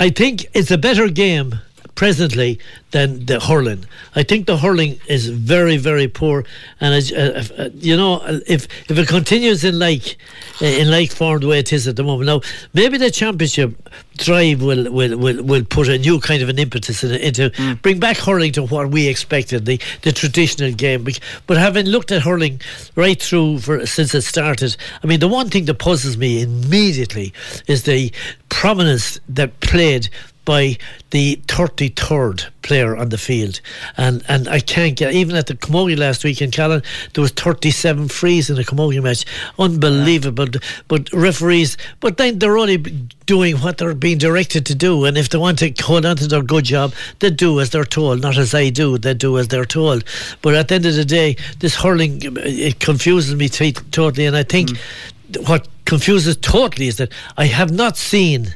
I think it's a better game presently than the hurling. I think the hurling is very, very poor, and as, uh, uh, you know, if if it continues in like uh, in like form the way it is at the moment, now maybe the championship drive will will will, will put a new kind of an impetus in, into mm. bring back hurling to what we expected the the traditional game. But having looked at hurling right through for since it started, I mean, the one thing that puzzles me immediately is the prominence that played by the 33rd player on the field. And and I can't get, even at the Camogie last week in Callan, there was 37 frees in a Camogie match. Unbelievable. Yeah. But referees, but then they're only doing what they're being directed to do. And if they want to hold on to their good job, they do as they're told, not as I do. They do as they're told. But at the end of the day, this hurling, it confuses me t- totally. And I think mm. what confuses totally is that I have not seen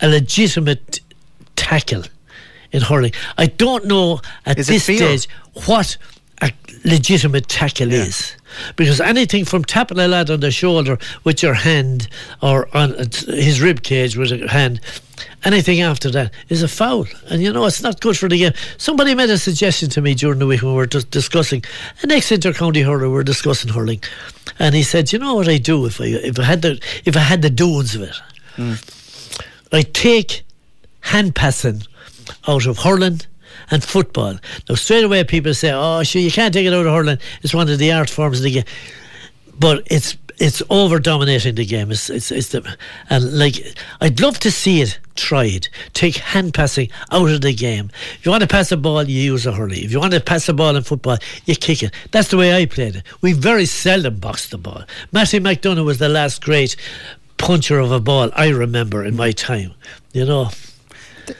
a legitimate tackle in hurling. I don't know at is this stage what a legitimate tackle yeah. is. Because anything from tapping a lad on the shoulder with your hand or on his rib cage with a hand, anything after that is a foul. And you know, it's not good for the game. Somebody made a suggestion to me during the week when we were just discussing a next inter-county hurler, we were discussing hurling. And he said, you know what I do if I if I had the if I had the doings of it? Mm. I take hand passing out of hurling and football. Now, straight away, people say, "Oh, sure, you can't take it out of hurling. It's one of the art forms of the game." But it's it's over dominating the game. It's it's, it's the and like I'd love to see it tried. Take hand passing out of the game. If you want to pass a ball, you use a hurley. If you want to pass a ball in football, you kick it. That's the way I played it. We very seldom boxed the ball. Mattie McDonagh was the last great puncher of a ball I remember in my time. You know.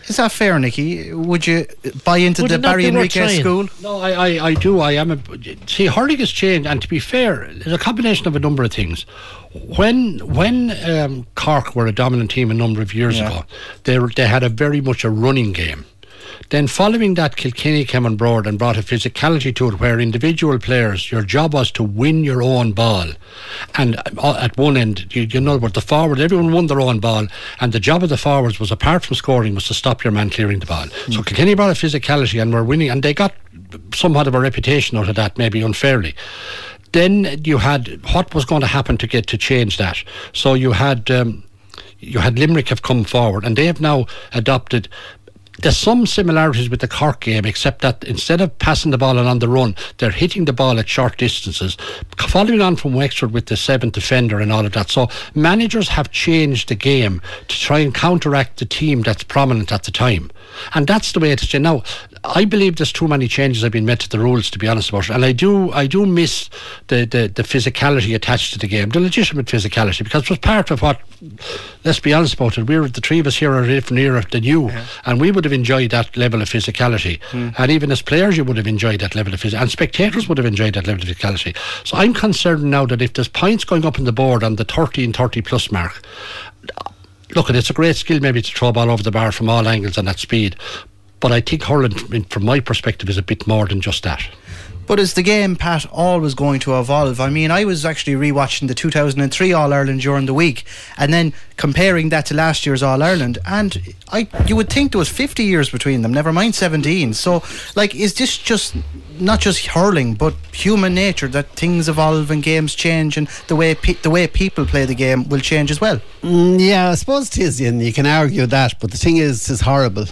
Is that fair, Nicky? Would you buy into Would the Barry Enrique school? No, I, I, I do. I am. A, see, hurling has changed, and to be fair, there's a combination of a number of things. When when um, Cork were a dominant team a number of years yeah. ago, they they had a very much a running game. Then, following that, Kilkenny came on board and brought a physicality to it where individual players, your job was to win your own ball. And uh, at one end, you, you know, the forward, everyone won their own ball. And the job of the forwards was, apart from scoring, was to stop your man clearing the ball. Mm. So Kilkenny brought a physicality and were winning, and they got somewhat of a reputation out of that, maybe unfairly then you had what was going to happen to get to change that. So you had um, you had Limerick have come forward, and they have now adopted there's some similarities with the Cork game, except that instead of passing the ball and on the run, they're hitting the ball at short distances, following on from Wexford with the seventh defender and all of that. So managers have changed the game to try and counteract the team that's prominent at the time. And that's the way it is. Now, I believe there's too many changes have been made to the rules, to be honest about it. And I do, I do miss the, the, the physicality attached to the game, the legitimate physicality, because it was part of what. Let's be honest about it. We're the three of us here are a different era than you, yeah. and we would have enjoyed that level of physicality. Mm. And even as players, you would have enjoyed that level of physicality, and spectators would have enjoyed that level of physicality. So I'm concerned now that if there's points going up on the board on the 30 and 30 plus mark, look, it's a great skill maybe to throw a ball over the bar from all angles and at speed. But I think hurling, from my perspective, is a bit more than just that. But is the game, Pat, always going to evolve? I mean, I was actually rewatching the 2003 All Ireland during the week and then comparing that to last year's All Ireland. And I, you would think there was 50 years between them, never mind 17. So, like, is this just not just hurling, but human nature that things evolve and games change and the way pe- the way people play the game will change as well? Mm, yeah, I suppose it is, and you can argue that. But the thing is, it's horrible.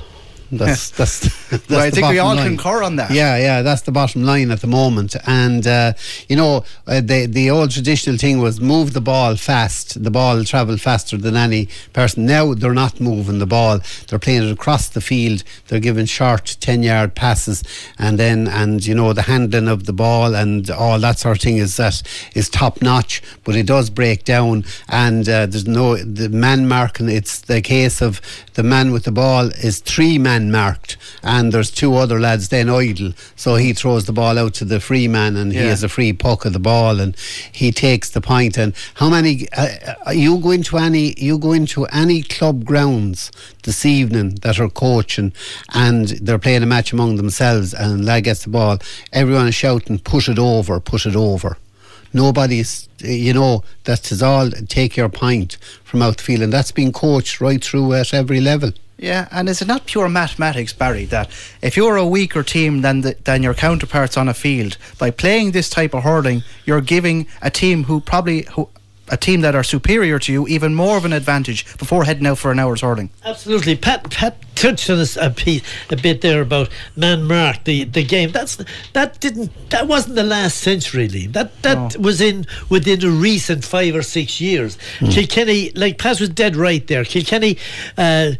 That's that's. that's well, I think we all line. concur on that. Yeah, yeah, that's the bottom line at the moment. And uh, you know, uh, the the old traditional thing was move the ball fast. The ball travel faster than any person. Now they're not moving the ball. They're playing it across the field. They're giving short ten yard passes, and then and you know the handling of the ball and all that sort of thing is that is top notch. But it does break down, and uh, there's no the man marking. It's the case of the man with the ball is three man marked, and there's two other lads then idle. So he throws the ball out to the free man, and yeah. he has a free puck of the ball, and he takes the point. And how many? Uh, uh, you go into any? You go into any club grounds this evening that are coaching, and they're playing a match among themselves, and lad gets the ball. Everyone is shouting, "Push it over! Push it over!" Nobody's you know that is all take your point from out the field, and that's being coached right through at every level. Yeah, and is it not pure mathematics, Barry, that if you're a weaker team than the, than your counterparts on a field, by playing this type of hurling, you're giving a team who probably who a team that are superior to you even more of an advantage before heading out for an hour's hurling. Absolutely, Pat. Pat touched on this a, piece, a bit there about man mark the, the game. That's that didn't that wasn't the last century, Liam. That that was in within the recent five or six years. Mm. Kilkenny, like Pat was dead right there. Kilkenny, uh,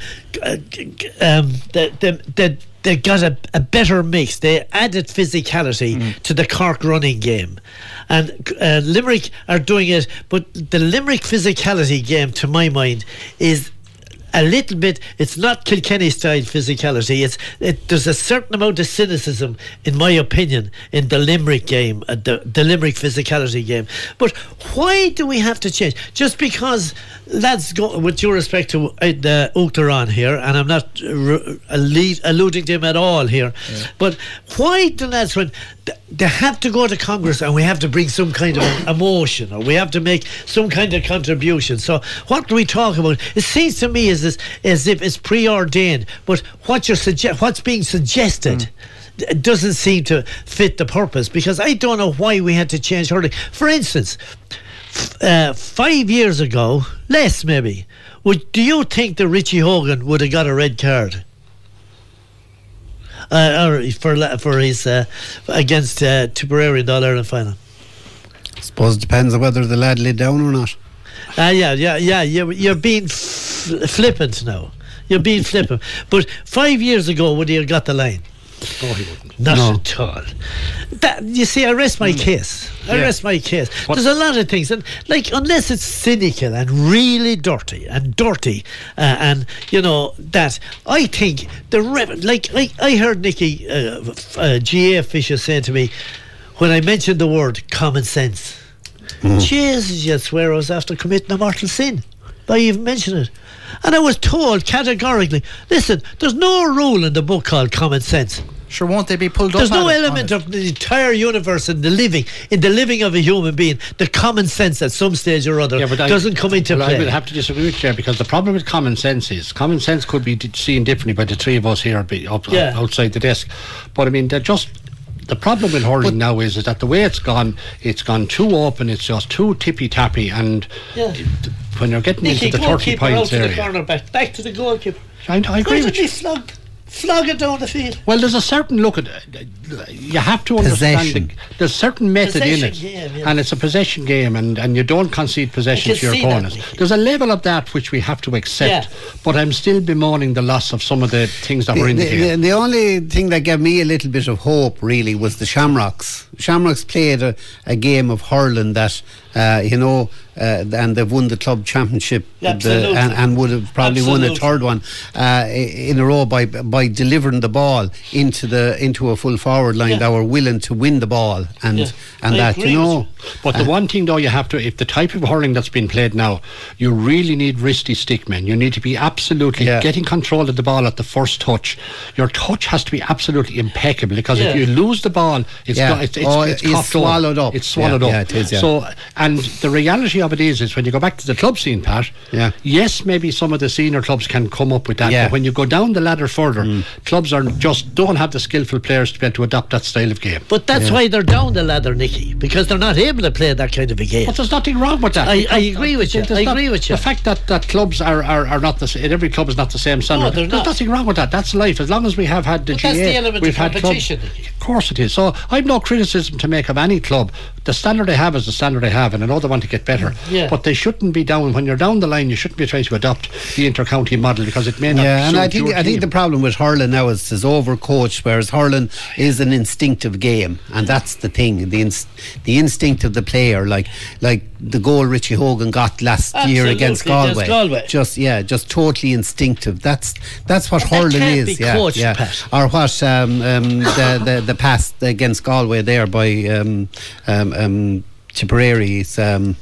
um, the the the they got a, a better mix. They added physicality mm. to the Cork running game. And uh, Limerick are doing it, but the Limerick physicality game, to my mind, is a little bit. It's not Kilkenny style physicality. It's it, there's a certain amount of cynicism, in my opinion, in the Limerick game, uh, the, the Limerick physicality game. But why do we have to change? Just because lads go with due respect to uh, the Uachtaráin here, and I'm not uh, alluding to him at all here, yeah. but why do lads when they have to go to Congress and we have to bring some kind of emotion or we have to make some kind of contribution. So what do we talk about? It seems to me as, as if it's preordained, but what you're suggest, what's being suggested. Mm doesn't seem to fit the purpose because I don't know why we had to change hurling. For instance, uh, five years ago, less maybe, would do you think that Richie Hogan would have got a red card? Uh, or for for his uh, against uh, Tipperary in the All Ireland final. I suppose it depends on whether the lad laid down or not. Ah, uh, yeah, yeah, yeah. You're, you're being f- flippant now. You're being flippant. But five years ago, would he have got the line? Oh, he wouldn't. Not no. at all. That you see, I rest my mm. case. I yeah. rest my case. What? There's a lot of things, and like unless it's cynical and really dirty and dirty, uh, and you know that I think the like I, I heard Nicky uh, uh, GA Fisher saying to me when I mentioned the word common sense. Mm. Jesus, you swear I was after committing a mortal sin by even mentioning it. And I was told categorically, listen, there's no rule in the book called common sense. Sure, won't they be pulled There's up? There's no element of the entire universe in the living, in the living of a human being, the common sense at some stage or other yeah, doesn't I, come into well, play. I would have to disagree with you because the problem with common sense is common sense could be seen differently by the three of us here up, yeah. Uh, outside the desk. But I mean, they're just the problem with hurling now is, is that the way it's gone, it's gone too open. It's just too tippy tappy, and yeah. when you're getting Nicky, into the thirty points area, the corner back, back to the goalkeeper. I, I agree with you. Flog it down the field. Well, there's a certain look at it. You have to understand the, there's certain method possession in it, game, yeah. and it's a possession game, and, and you don't concede possession to your opponent. There's a level of that which we have to accept, yeah. but I'm still bemoaning the loss of some of the things that the, were in the, the game. The only thing that gave me a little bit of hope really was the Shamrocks. Shamrocks played a, a game of hurling that uh, you know uh, and they've won the club championship the, and, and, would have probably Absolutely. won a third one uh, in a row by by delivering the ball into the into a full forward line yeah. that were willing to win the ball and yeah. and I that you know. But the uh, one thing though you have to if the type of hurling that's been played now, you really need wristy stickmen. You need to be absolutely yeah. getting control of the ball at the first touch. Your touch has to be absolutely impeccable because if you lose the ball, it's yeah. it's, it's, oh, it's, it's swallowed up. It's swallowed up. it is. So and the reality of it is, is when you go back to the club scene, Pat. Yeah. Yes, maybe some of the senior clubs can come up with that, yeah. but when you go down the ladder further, mm. clubs are just don't have the skillful players to be able to adopt that style of game. But that's yeah. why they're down the ladder, Nicky, because they're not able to play that kind of a game. But there's nothing wrong with that. I, I agree with you. I agree with you. The fact that, that clubs are, are, are not the same, every club is not the same standard. No, there's not. nothing wrong with that. That's life. As long as we have had the but GA, that's the element we've. Had clubs, course it is. So I've no criticism to make of any club. The standard they have is the standard they have, and I know they want to get better. Yeah. But they shouldn't be down when you're down the line. You shouldn't be trying to adopt the inter-county model because it may not. Yeah, and I think I think the problem with hurling now is it's overcoached, whereas hurling is an instinctive game, and that's the thing. The inst- the instinct of the player, like like the goal Richie Hogan got last Absolutely, year against Galway. Galway. Just yeah, just totally instinctive. That's that's what but hurling that is. yeah, coached, yeah. Pat. Or what um, um, the, the the pass against Galway there by um, um, um, Tipperary. Um,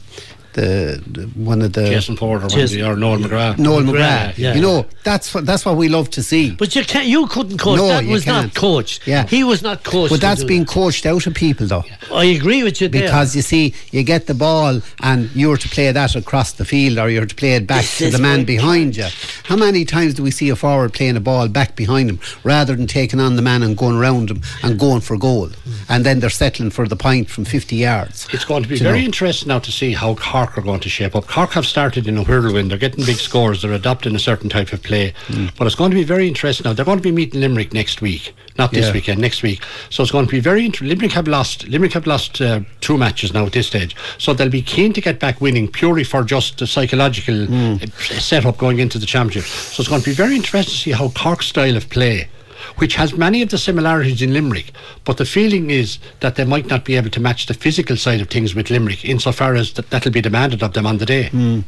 the, the one of the Jason Porter, one of Jason- the, or Noel McGrath. Noel McGrath, yeah. You know, that's what that's what we love to see. But you can't. You couldn't coach. No, that you was not can't. coached. Yeah. he was not coached. But that's being that. coached out of people, though. I agree with you there. Because you see, you get the ball and you're to play that across the field or you're to play it back This to the man behind you. How many times do we see a forward playing a ball back behind him rather than taking on the man and going around him and going for goal? Mm. And then they're settling for the point from 50 yards. It's going to be very know. interesting now to see how Cork are going to shape up. Cork have started in a whirlwind. They're getting big scores. They're adopting a certain type of play. Mm. But it's going to be very interesting now. They're going to be meeting Limerick next week, not this Yeah. weekend, next week. So it's going to be very interesting. Limerick have lost. Limerick have lost uh, two matches now at this stage. So they'll be keen to get back winning purely for just the psychological Mm. uh, setup going into the championship. So it's going to be very interesting to see how Cork's style of play which has many of the similarities in Limerick, but the feeling is that they might not be able to match the physical side of things with Limerick insofar as that, that'll be demanded of them on the day. Hmm.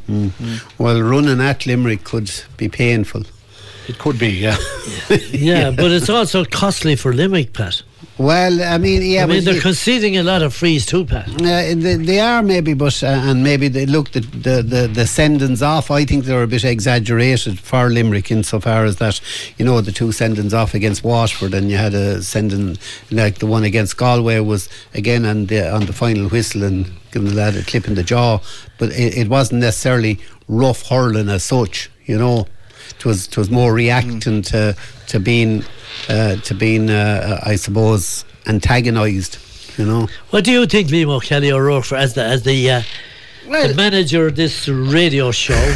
Well, running at Limerick could be painful. It could be, yeah. yeah, but it's also costly for Limerick, Pat. Well, I mean, yeah, I mean, they're conceding a lot of frees too, Pat. Uh, they, they are maybe, but uh, and maybe they look the, the the the sendings off. I think they're a bit exaggerated for Limerick insofar as that you know the two sendings off against Wexford, and you had a sending like the one against Galway was again on the on the final whistle and giving the lad a clip in the jaw, but it, it wasn't necessarily rough hurling as such. You know, it was it was more reacting to to being uh, to being uh, I suppose antagonised. You know. What do you think, Limo Kelly O'Rourke, for, as the as the, uh, the manager of this radio show?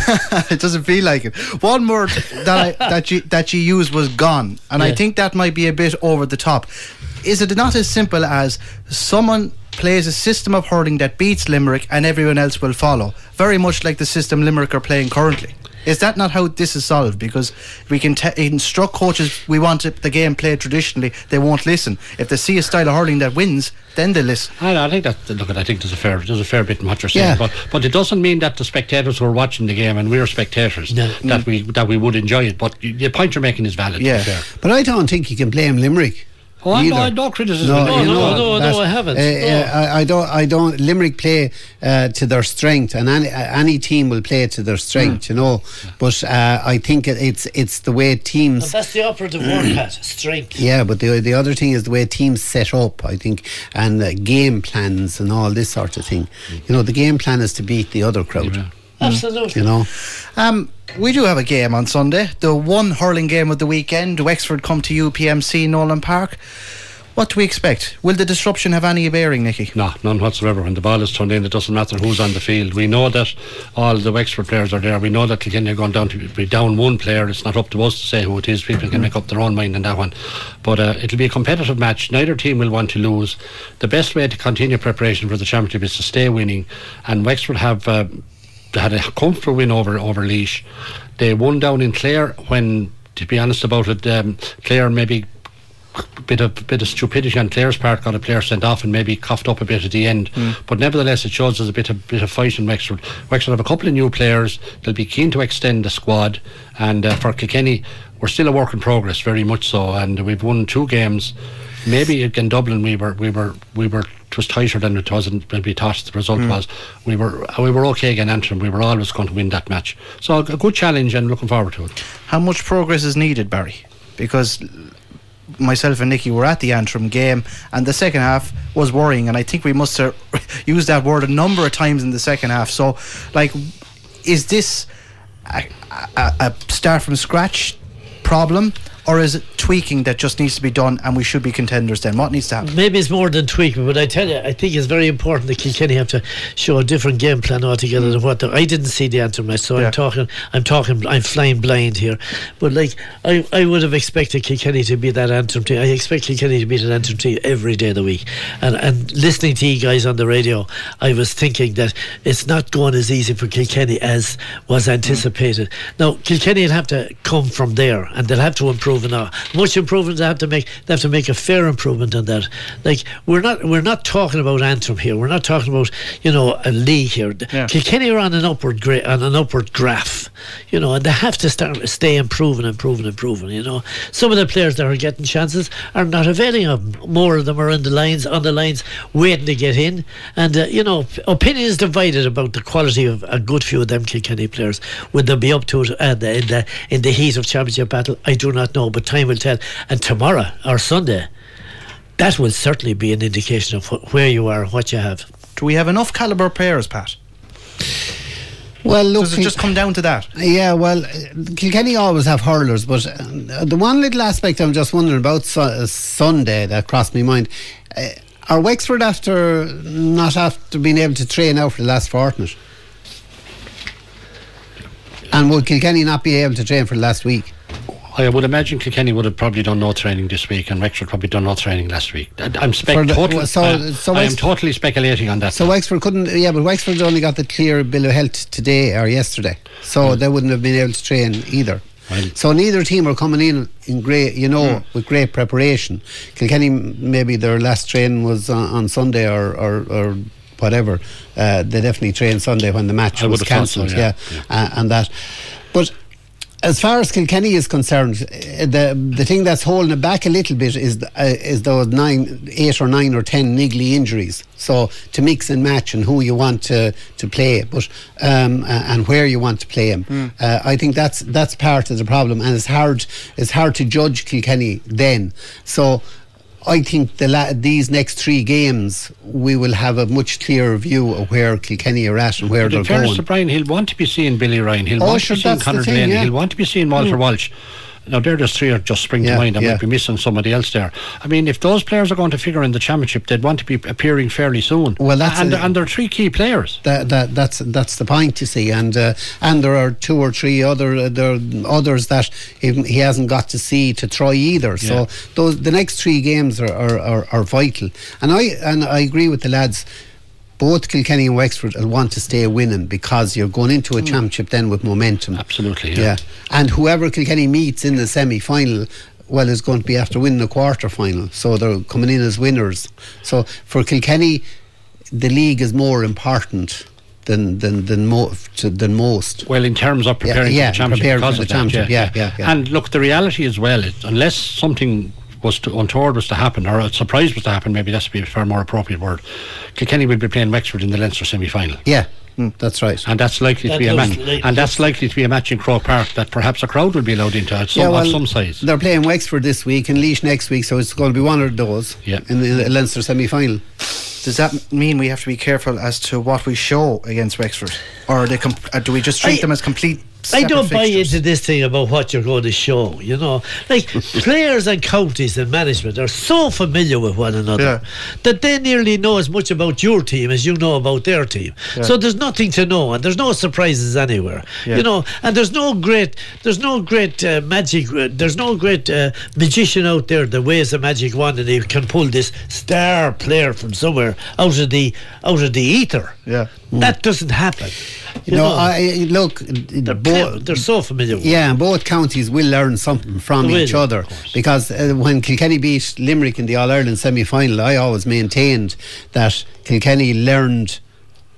it doesn't feel like it. One word that I, that you that you used was gone, and I think that might be a bit over the top. Is it not as simple as someone plays a system of hurling that beats Limerick and everyone else will follow? Very much like the system Limerick are playing currently. Is that not how this is solved? Because we can te- instruct coaches we want it, the game played traditionally, they won't listen. If they see a style of hurling that wins, then they listen. I, I think that look, I think there's a fair there's a fair bit in what you're saying, Yeah. but but it doesn't mean that the spectators who are watching the game and we're spectators No. that we that we would enjoy it. But y- the point you're making is valid. Yeah. But I don't think you can blame Limerick. Oh, I- no, either. I- no criticism. No, you no, know, no, that, no, I haven't. uh, No. uh, I, I don't. I don't. Limerick play uh, to their strength, and any uh, any team will play to their strength, you know. But uh, I think it, it's it's the way And teams. that's the operative word, Pat. Strength. Yeah, but the the other thing is the way teams set up. I think and uh, game plans and all this sort of thing. You know, the game plan is to beat the other crowd. Yeah. Absolutely. You know. Um, we do have a game on Sunday. The one hurling game of the weekend. Wexford come to UPMC Nolan Park. What do we expect? Will the disruption have any bearing, Nicky? No, none whatsoever. When the ball is turned in, it doesn't matter who's on the field. We know that all the Wexford players are there. We know that Kilkenny are going down to be down one player. It's not up to us to say who it is. People can make up their own mind on that one. But uh, it'll be a competitive match. Neither team will want to lose. The best way to continue preparation for the championship is to stay winning. And Wexford have uh, had a comfortable win over over Laois. They won down in Clare when, to be honest about it, um, Clare maybe bit of bit of stupidity on Clare's part got a player sent off and maybe coughed up a bit at the end. But nevertheless, it shows there's a bit of bit of fight in Wexford. Wexford have a couple of new players. They'll be keen to extend the squad, and uh, for Kilkenny, we're still a work in progress, very much so. And we've won two games. Maybe again Dublin, we were we were we were. It was tighter than it was, and we thought the result hmm. was. We were uh, we were okay again, Antrim. We were always going to win that match. So a good challenge, and looking forward to it. How much progress is needed, Barry? Because myself and Nicky were at the Antrim game, and the second half was worrying, and I think we must have used that word a number of times in the second half. So, like, is this a, a, a start from scratch problem, or is it tweaking that just needs to be done, and we should be contenders then? What needs to happen? Maybe it's more than tweaking, but I tell you, I think it's very important that Kilkenny have to show a different game plan altogether than what the, I didn't see the Antrim match, so Yeah. I'm talking, I'm talking, I'm flying blind here. But like, I, I would have expected Kilkenny to be that Antrim team. I expect Kilkenny to be that Antrim team every day of the week. And and listening to you guys on the radio, I was thinking that it's not going as easy for Kilkenny as was anticipated. Now Kilkenny will have to come from there, and they'll have to improve improving now. Much improvement they have to make. They have to make a fair improvement on that. Like we're not we're not talking about Antrim here. We're not talking about you know a league here. Yeah. Kilkenny are on an upward gra- on an upward graph, you know, and they have to start stay improving, improving, improving. You know, some of the players that are getting chances are not availing of them. More of them are in the lines on the lines waiting to get in, and uh, you know, opinion is divided about the quality of a good few of them Kilkenny players. Would they be up to it uh, the, in the in the heat of championship battle? I do not know, but time will tell. And tomorrow or Sunday. That will certainly be an indication of wh- where you are, what you have. Do we have enough caliber players, Pat? Well, look, Does it just come down to that? Yeah, well, Kilkenny always have hurlers, but uh, the one little aspect I'm just wondering about su- uh, Sunday that crossed my mind. Uh, are Wexford after not after being able to train out for the last fortnight? And would Kilkenny not be able to train for the last week? I would imagine Kilkenny would have probably done no training this week, and Wexford probably done no training last week. I- I'm spec- the- totally, so- so I am totally speculating on that. So Wexford couldn't, yeah, but Wexford only got the clear bill of health today or yesterday, so they wouldn't have been able to train either. Right. So neither team are coming in in great, you know, with great preparation. Kilkenny, maybe their last training was on, on Sunday or, or, or whatever. Uh, they definitely trained Sunday when the match I was thought so, cancelled. yeah, yeah, Uh, and that. But as far as Kilkenny is concerned, uh, the the thing that's holding it back a little bit is uh, is those nine, eight or nine or ten niggly injuries. So to mix and match and who you want to, to play, but um, and where you want to play them. Uh, I think that's that's part of the problem, and it's hard it's hard to judge Kilkenny then. So. I think the la- these next three games we will have a much clearer view of where Kilkenny are at and where But they're going. to Brian, he'll want to be seeing Billy Ryan. He'll Oh, want sure, to be seeing the Conor thing, yeah. He'll want to be seeing Walter mm. Walsh. Now, there, there's three or just spring Yeah, to mind. I yeah. might be missing somebody else there. I mean, if those players are going to figure in the championship, they'd want to be appearing fairly soon. Well, that's and, a- and they're three key players. That, that that's that's the point you see, and uh, and there are two or three other uh, there are others that he, he hasn't got to see to try either. Yeah. So those the next three games are, are, are, are vital, and I and I agree with the lads. Both Kilkenny and Wexford will want to stay winning because you're going into a hmm. championship then with momentum. Absolutely, yeah. Yeah, and whoever Kilkenny meets in the semi final. Well, is going to be after winning the quarter final, so they're coming in as winners. So for Kilkenny, the league is more important than than than, mo- than most. Well, in terms of preparing yeah, for the championship, preparing for the that, championship, yeah, yeah, yeah. And look, the reality as well is, unless something was to, untoward was to happen, or a surprise was to happen, maybe that's be a far more appropriate word. Kilkenny will be playing Wexford in the Leinster semi-final. Yeah, that's right. And that's likely to be a match, like- and that's likely to be a match in Croke Park that perhaps a crowd will be allowed into at some, of some size. They're playing Wexford this week and Laois next week, so it's going to be one of those Yeah. in the Leinster semi final. Does that mean we have to be careful as to what we show against Wexford, or are they com- uh, do we just treat I- them as complete? I don't buy fixtures? into this thing about what you're going to show. You know, like players and counties and management are so familiar with one another Yeah. that they nearly know as much about your team as you know about their team. So there's nothing to know, and there's no surprises anywhere. Yeah. You know, and there's no great, there's no great uh, magic, uh, there's no great uh, magician out there that waves a magic wand and he can pull this star player from somewhere out of the out of the ether. Yeah. That doesn't happen. You no, know, I look. they're, they're so familiar. with Yeah, and both counties will learn something from They will, each other because uh, when Kilkenny beat Limerick in the All Ireland semi final, I always maintained that Kilkenny learned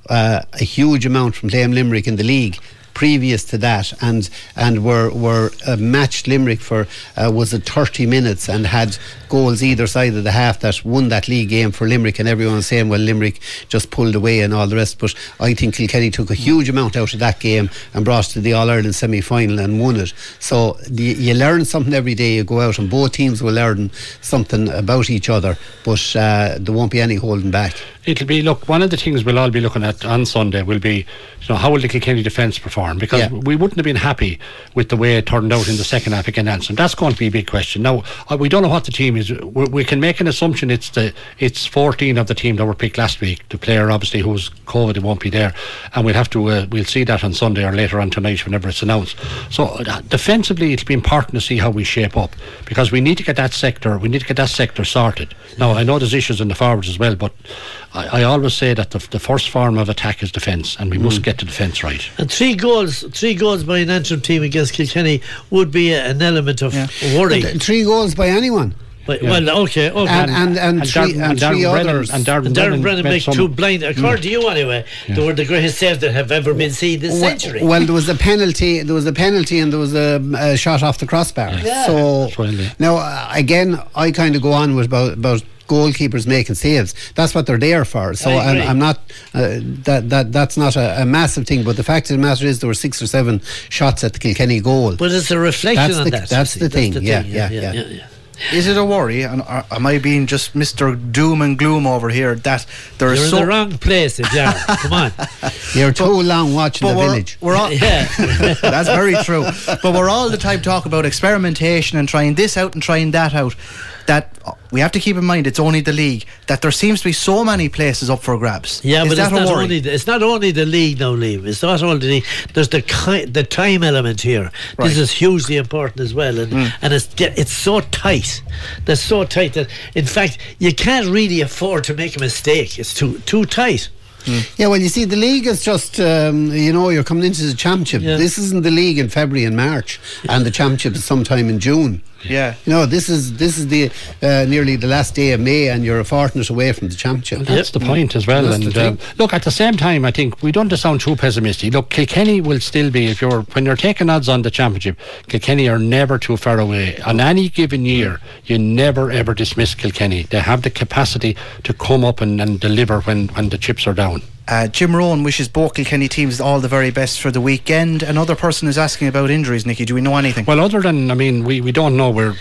uh, a huge amount from playing Limerick in the league previous to that and and were were uh, matched Limerick for uh, was it 30 minutes and had goals either side of the half that won that league game for Limerick and everyone was saying well Limerick just pulled away and all the rest but I think Kilkenny took a huge amount out of that game and brought to the All-Ireland semi-final and won it. So the, you learn something every day you go out and both teams will learn something about each other but uh, there won't be any holding back It'll be look. One of the things we'll all be looking at on Sunday will be, you know, how will the Kilkenny defence perform? Because Yeah. we wouldn't have been happy with the way it turned out in the second half against Antrim. That's going to be a big question. Now uh, we don't know what the team is. we we can make an assumption. It's the it's 14 of the team that were picked last week. The player obviously who's COVID it won't be there, and we'll have to uh, we'll see that on Sunday or later on tonight whenever it's announced. So uh, defensively, it'll be important to see how we shape up because we need to get that sector. We need to get that sector sorted. Now I know there's issues in the forwards as well, but I, I always say that the, the first form of attack is defence, and we Mm. must get the defence right. And three goals, three goals by an Antrim team against Kilkenny would be a, an element of worry. Th- Three goals by anyone. But, Well, okay, okay. And, and, and, three, Darren- and Darren three Brennan- others. and Darren And Darren Brennan Brennan made make some- two blind, according to you anyway, they were the greatest saves that have ever been seen this Well- century. Well, there was a penalty. There was a penalty, and there was a, a shot off the crossbar. Yeah. So That's right, yeah. now uh, again, I kind of go on with about about goalkeepers making saves. That's what they're there for. So I I'm. I'm not uh, that that that's not a, a massive thing. But the fact of the matter is, there were six or seven shots at the Kilkenny goal. but it's a reflection That's on the- that. that's you the thing, yeah, yeah, yeah. Is it a worry? And are, am I being just Mr. Doom and Gloom over here that there You're is in so the wrong place, yeah. Come on. You're too long watching the we're, village. we're all, Yeah. That's very true. But we're all the time talking about experimentation and trying this out and trying that out. That we have to keep in mind it's only the league. That there seems to be so many places up for grabs. Yeah, is but that it's not worry? only the, it's not only the league now, Liam. It's not only the league. There's the ki- the time element here. Right. This is hugely important as well, and and it's it's so tight. They're so tight that in fact you can't really afford to make a mistake. It's too too tight. Yeah, well, you see, the league is just, um, you know, you're coming into the championship. Yeah. This isn't the league in February and March, and the championship is sometime in June. Yeah. You know, this is this is the uh, nearly the last day of May, and you're a fortnight away from the championship. That's the point as well. That's and the um, look, at the same time, I think we don't want to sound too pessimistic. Look, Kilkenny will still be if you're when you're taking odds on the championship. Kilkenny are never too far away. On any given year, you never ever dismiss Kilkenny. They have the capacity to come up and, and deliver when when the chips are down. Uh, Jim Rowan wishes both Kilkenny teams all the very best for the weekend. Another person is asking about injuries, Nicky. Do we know anything? Well, other than I mean, we, we don't know where.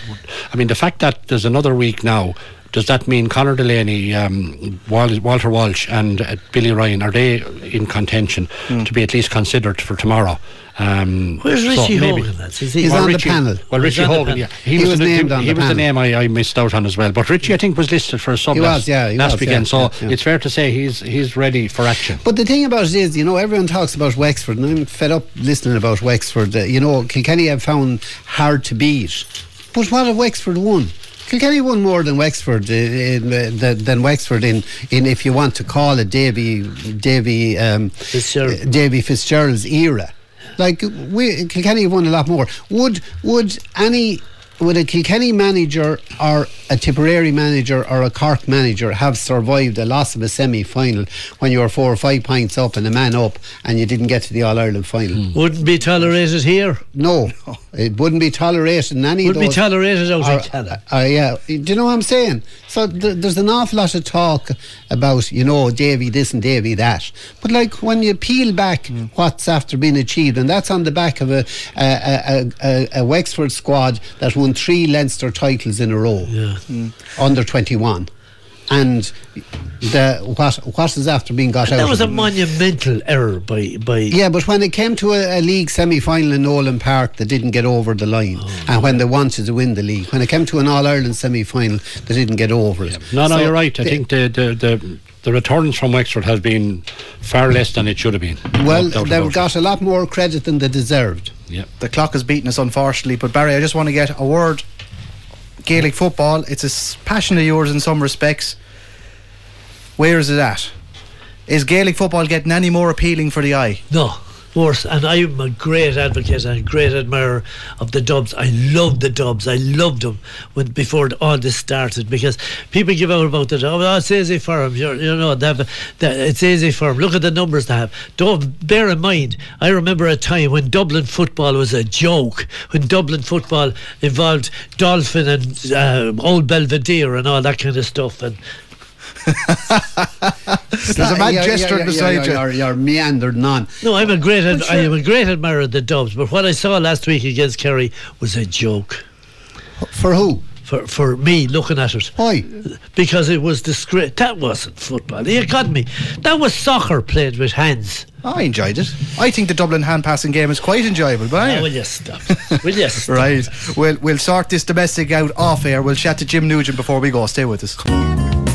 I mean, the fact that there's another week now. Does that mean Conor Delaney, um, Walter Walsh, and uh, Billy Ryan are they in contention to be at least considered for tomorrow? Um, Where's Richie maybe- Hogan? That's is he? He's Well, on the panel. Well, Richie on Hogan, yeah, He was the, named on he the was the name I, I missed out on as well. But Richie, I think, was listed for a sub He last, was, yeah, he last was, weekend. yeah, so yeah, yeah. it's fair to say he's he's ready for action. But the thing about it is, you know, everyone talks about Wexford, and I'm fed up listening about Wexford. Uh, you know, Kilkenny have found hard to beat. But what have Wexford won? Kilkenny won more than Wexford uh, in, uh, than, than Wexford in, in if you want to call it Davy Davy um, Fitzgerald. uh, Davy Fitzgerald's era. Like we Kilkenny have won a lot more. Would would any would a Kilkenny manager or a Tipperary manager or a Cork manager have survived a loss of a semi final when you were four or five points up and a man up and you didn't get to the All Ireland final? Wouldn't be tolerated here. No, it wouldn't be tolerated in any Wouldn't be tolerated out Or- Canada. uh, yeah, do you know what I'm saying? So th- there's an awful lot of talk about you know Davy this and Davy that, but like when you peel back Mm. what's after being achieved, and that's on the back of a a, a, a, a Wexford squad that won three Leinster titles in a row, Yeah. under 21, and the what what is after being got out. That of was a monumental error by by. Yeah, but when it came to a, a league semi final in Nolan Park, they didn't get over the line. Oh, and when they wanted to win the league, when it came to an All Ireland semi final, they didn't get over it. No, no, So you're right. I they- think the, the, the, the returns from Wexford has been far less than it should have been. Well, they've got a lot more credit than they deserved. it. Yeah. the clock has beaten us, unfortunately. But Barry, I just want to get a word. Gaelic football, it's a passion of yours in some respects. Where is it at? Is Gaelic football getting any more appealing for the eye? No, worse. And I'm a great advocate and a great admirer of the Dubs. I love the Dubs. I loved them when before all this started because people give out about the Dubs. oh, it's easy for them. You're, you know, they it's easy for them. Look at the numbers they have. Don't bear in mind. I remember a time when Dublin football was a joke. When Dublin football involved Dolphin and uh, Old Belvedere and all that kind of stuff and. There's a man You're- gesturing you're- beside you're, you. You're, you're meandering on. No, I'm a great, ad- I am a great admirer of the Dubs. But what I saw last week against Kerry was a joke For who? for for me looking at it Why? because it was disgrace. That wasn't football. You got me. That was soccer played with hands. I enjoyed it. I think the Dublin hand passing game is quite enjoyable. But Oh, will you stop? will you stop? Right. We'll, we'll sort this domestic out off air. We'll chat to Jim Nugent before we go. Stay with us.